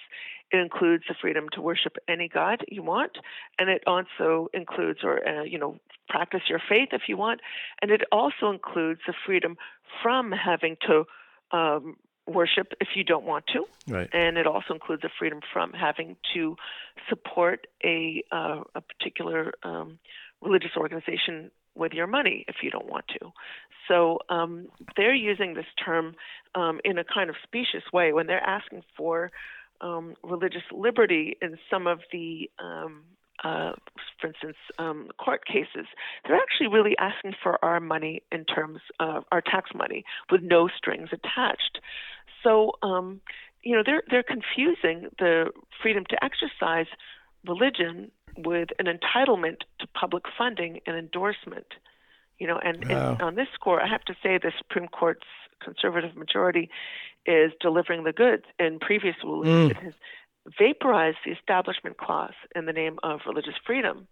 It includes the freedom to worship any god you want, and it also includes, or uh, you know, practice your faith if you want, and it also includes the freedom from having to um, worship if you don't want to, Right. and it also includes the freedom from having to support a uh, a particular um, religious organization with your money if you don't want to. So um, they're using this term um, in a kind of specious way when they're asking for um, religious liberty in some of the um, uh, for instance, um, court cases, they're actually really asking for our money in terms of our tax money with no strings attached. So, um, you know, they're they're confusing the freedom to exercise religion with an entitlement to public funding and endorsement. You know, and, Wow. and on this score, I have to say the Supreme Court's conservative majority is delivering the goods. In previous rulings, Mm. it has vaporized the establishment clause in the name of religious freedom.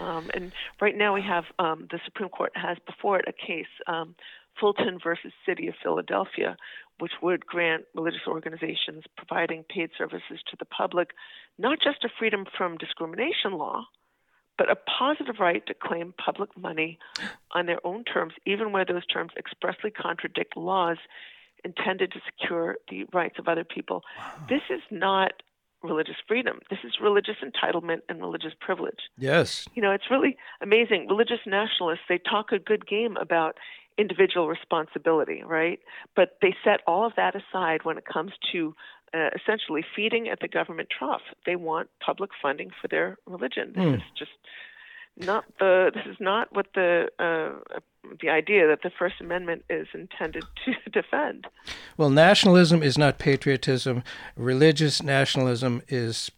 Um, and right now we have um, the Supreme Court has before it a case, um, Fulton versus City of Philadelphia, which would grant religious organizations providing paid services to the public not just a freedom from discrimination law, but a positive right to claim public money on their own terms, even where those terms expressly contradict laws intended to secure the rights of other people. Wow. This is not religious freedom. This is religious entitlement and religious privilege. Yes. You know, it's really amazing. Religious nationalists, they talk a good game about individual responsibility, right? But they set all of that aside when it comes to uh, essentially feeding at the government trough. They want public funding for their religion. This mm. is just not the. This is not what the uh, the idea that the First Amendment is intended to defend. Well, nationalism is not patriotism. Religious nationalism is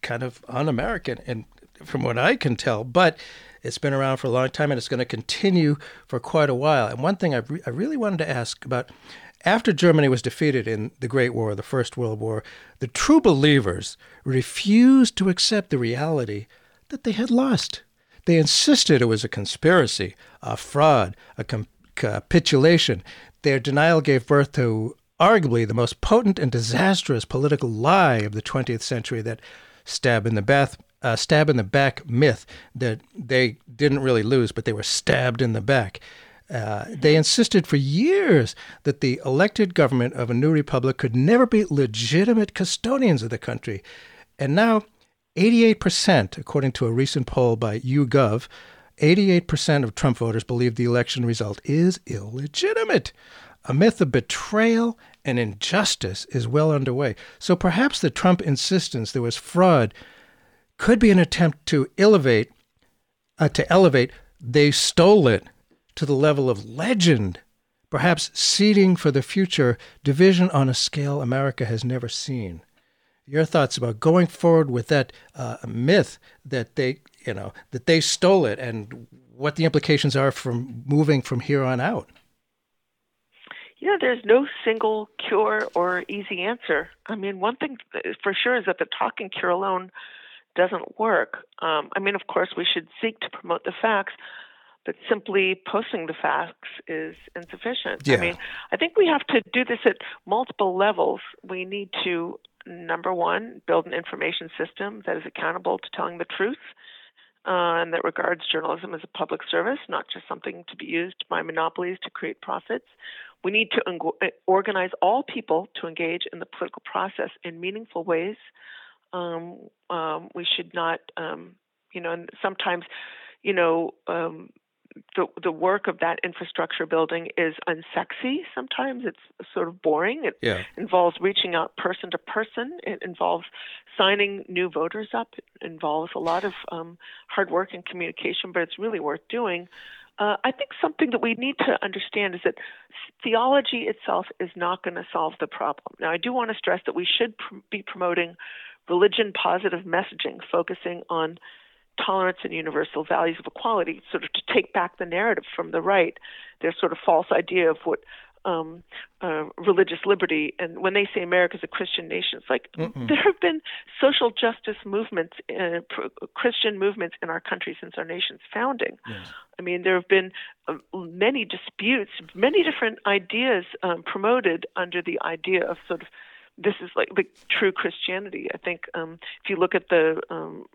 kind of un-American, and from what I can tell, but it's been around for a long time and it's going to continue for quite a while. And one thing I, re- I really wanted to ask about after Germany was defeated in the Great War, the First World War, the true believers refused to accept the reality that they had lost. They insisted it was a conspiracy, a fraud, a com- capitulation. Their denial gave birth to arguably the most potent and disastrous political lie of the 20th century that stab in the back, uh, stab in the back myth that they didn't really lose, but they were stabbed in the back. Uh, they insisted for years that the elected government of a new republic could never be legitimate custodians of the country. And now, 88%, according to a recent poll by YouGov, 88% of Trump voters believe the election result is illegitimate. A myth of betrayal and injustice is well underway. So perhaps the Trump insistence there was fraud could be an attempt to elevate, uh, to elevate, they stole it to the level of legend, perhaps seeding for the future division on a scale America has never seen. Your thoughts about going forward with that uh, myth that they, you know, that they stole it, and what the implications are from moving from here on out. Yeah, there's no single cure or easy answer. I mean, one thing for sure is that the talking cure alone doesn't work. Um, I mean, of course, we should seek to promote the facts, but simply posting the facts is insufficient. Yeah. I mean, I think we have to do this at multiple levels. We need to, number one, build an information system that is accountable to telling the truth. Uh, and that regards journalism as a public service, not just something to be used by monopolies to create profits. We need to uh, organize all people to engage in the political process in meaningful ways. Um, um, we should not, um, you know, and sometimes, you know, um, the the work of that infrastructure building is unsexy. Sometimes it's sort of boring. It yeah. involves reaching out person to person. It involves signing new voters up. It involves a lot of um, hard work and communication, but it's really worth doing. Uh, I think something that we need to understand is that theology itself is not going to solve the problem. Now, I do want to stress that we should pr- be promoting religion positive messaging, focusing on tolerance and universal values of equality, sort of to take back the narrative from the right, their sort of false idea of what um, uh, religious liberty. And when they say America's a Christian nation, it's like Mm-mm. there have been social justice movements, uh, Christian movements in our country since our nation's founding. Yes. I mean, there have been uh, many disputes, many different ideas um, promoted under the idea of sort of this is like the true Christianity. I think um, if you look at the um,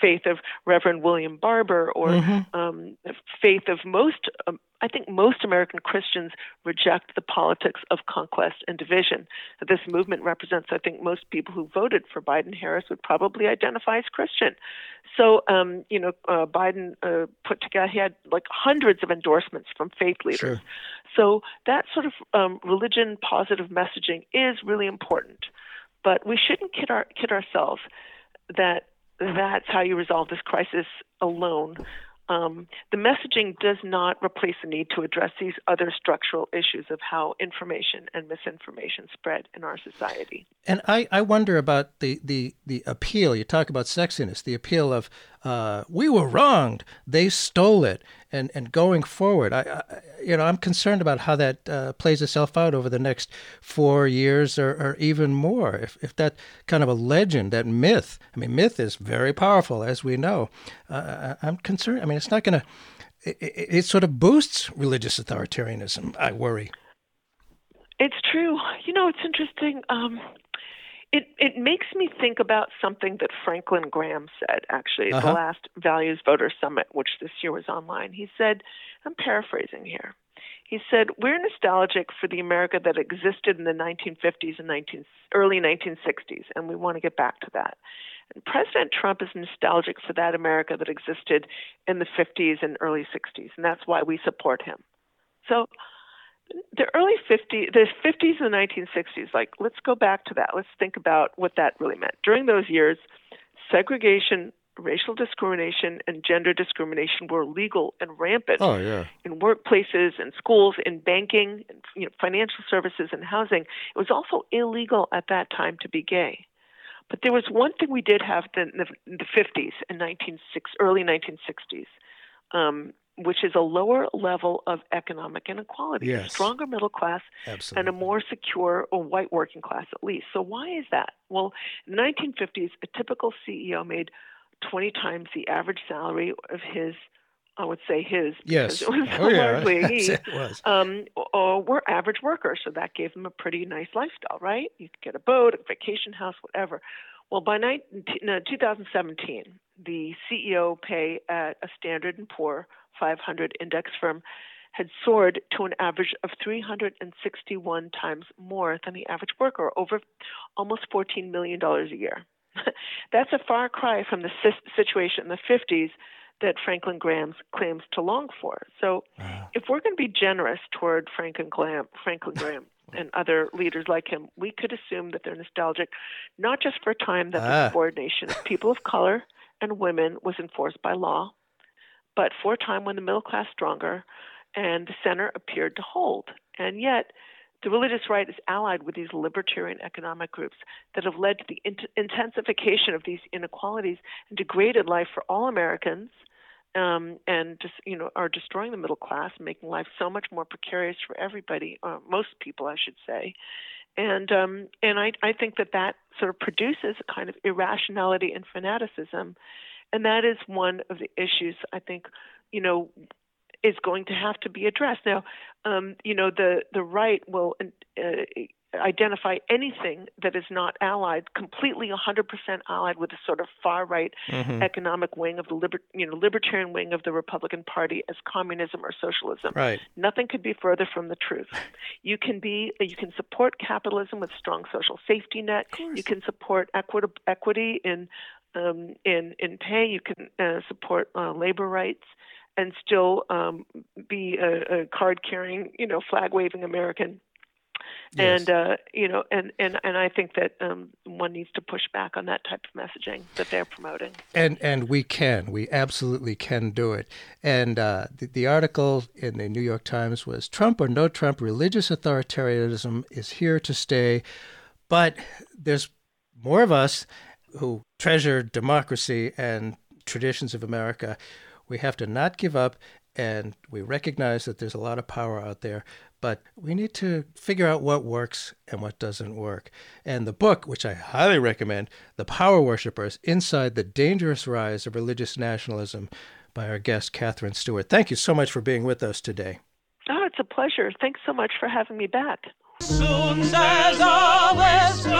faith of Reverend William Barber or mm-hmm. um, faith of most, um, I think most American Christians reject the politics of conquest and division. That this movement represents, I think most people who voted for Biden Harris would probably identify as Christian. So, um, you know, uh, Biden uh, put together, he had like hundreds of endorsements from faith leaders. Sure. So that sort of um, religion positive messaging is really important. But we shouldn't kid, our, kid ourselves that that's how you resolve this crisis alone. Um, the messaging does not replace the need to address these other structural issues of how information and misinformation spread in our society. And I, I wonder about the, the, the appeal. You talk about sexiness, the appeal of uh, we were wronged, they stole it. and and going forward. I, I you know I'm concerned about how that uh, plays itself out over the next four years or, or even more. If if that kind of a legend, that myth, I mean, myth is very powerful, as we know. Uh, I'm concerned. I mean, it's not going to. It, it, sort of boosts religious authoritarianism. I worry. It's true. You know, it's interesting. Um, it it makes me think about something that Franklin Graham said actually at Uh-huh. the last Values Voter Summit, which this year was online. He said, I'm paraphrasing here. He said, "We're nostalgic for the America that existed in the 1950s and 19, early 1960s, and we want to get back to that." And President Trump is nostalgic for that America that existed in the 50s and early 60s, and that's why we support him. So the early 50s, the 50s and the 1960s, like let's go back to that. Let's think about what that really meant. During those years, segregation, racial discrimination, and gender discrimination were legal and rampant Oh yeah. in workplaces in schools, in banking, and you know, financial services and housing. It was also illegal at that time to be gay. But there was one thing we did have in the, in the 50s and 1960s, early 1960s, um, which is a lower level of economic inequality, a stronger middle class, Absolutely. and a more secure or white working class at least. So why is that? Well, in the 1950s, a typical CEO made 20 times the average salary of his, I would say his, Yes. it was oh yeah. largely he, it was. um, or were average workers, so that gave them a pretty nice lifestyle, right? You could get a boat, a vacation house, whatever. Well, by 19, no, 2017, the CEO pay at a Standard and Poor 500 index firm had soared to an average of 361 times more than the average worker, over almost 14 million dollars a year. That's a far cry from the situation in the 50s that Franklin Graham claims to long for. So, if we're going to be generous toward Franklin Graham, Franklin Graham and other leaders like him, we could assume that they're nostalgic, not just for a time that Ah. the subordination of people of color and women was enforced by law, but for a time when the middle class stronger and the center appeared to hold. And yet, the religious right is allied with these libertarian economic groups that have led to the int- intensification of these inequalities and degraded life for all Americans, um, and just you know are destroying the middle class, making life so much more precarious for everybody, uh, most people, I should say. And um, and I I think that that sort of produces a kind of irrationality and fanaticism, and that is one of the issues I think you know is going to have to be addressed. Now, um, you know, the the right will uh, identify anything that is not allied, completely 100% allied with the sort of far right Mhm. economic wing of the liber- you know libertarian wing of the Republican Party as communism or socialism. Right. Nothing could be further from the truth. You can be you can support capitalism with strong social safety net. You can support equity equity in um, in in pay. You can uh, support uh, labor rights and still um, be a, a card carrying you know flag waving American. Yes. And uh, you know, and, and, and I think that um, one needs to push back on that type of messaging that they're promoting. And and we can, we absolutely can do it. And uh, the, the article in the New York Times was Trump or no Trump, religious authoritarianism is here to stay. But there's more of us who treasure democracy and traditions of America. We have to not give up, and we recognize that there's a lot of power out there. But we need to figure out what works and what doesn't work. And the book, which I highly recommend, The Power Worshipers Inside the Dangerous Rise of Religious Nationalism, by our guest, Katherine Stewart. Thank you so much for being with us today. Oh, it's a pleasure. Thanks so much for having me back. Soon says a whisper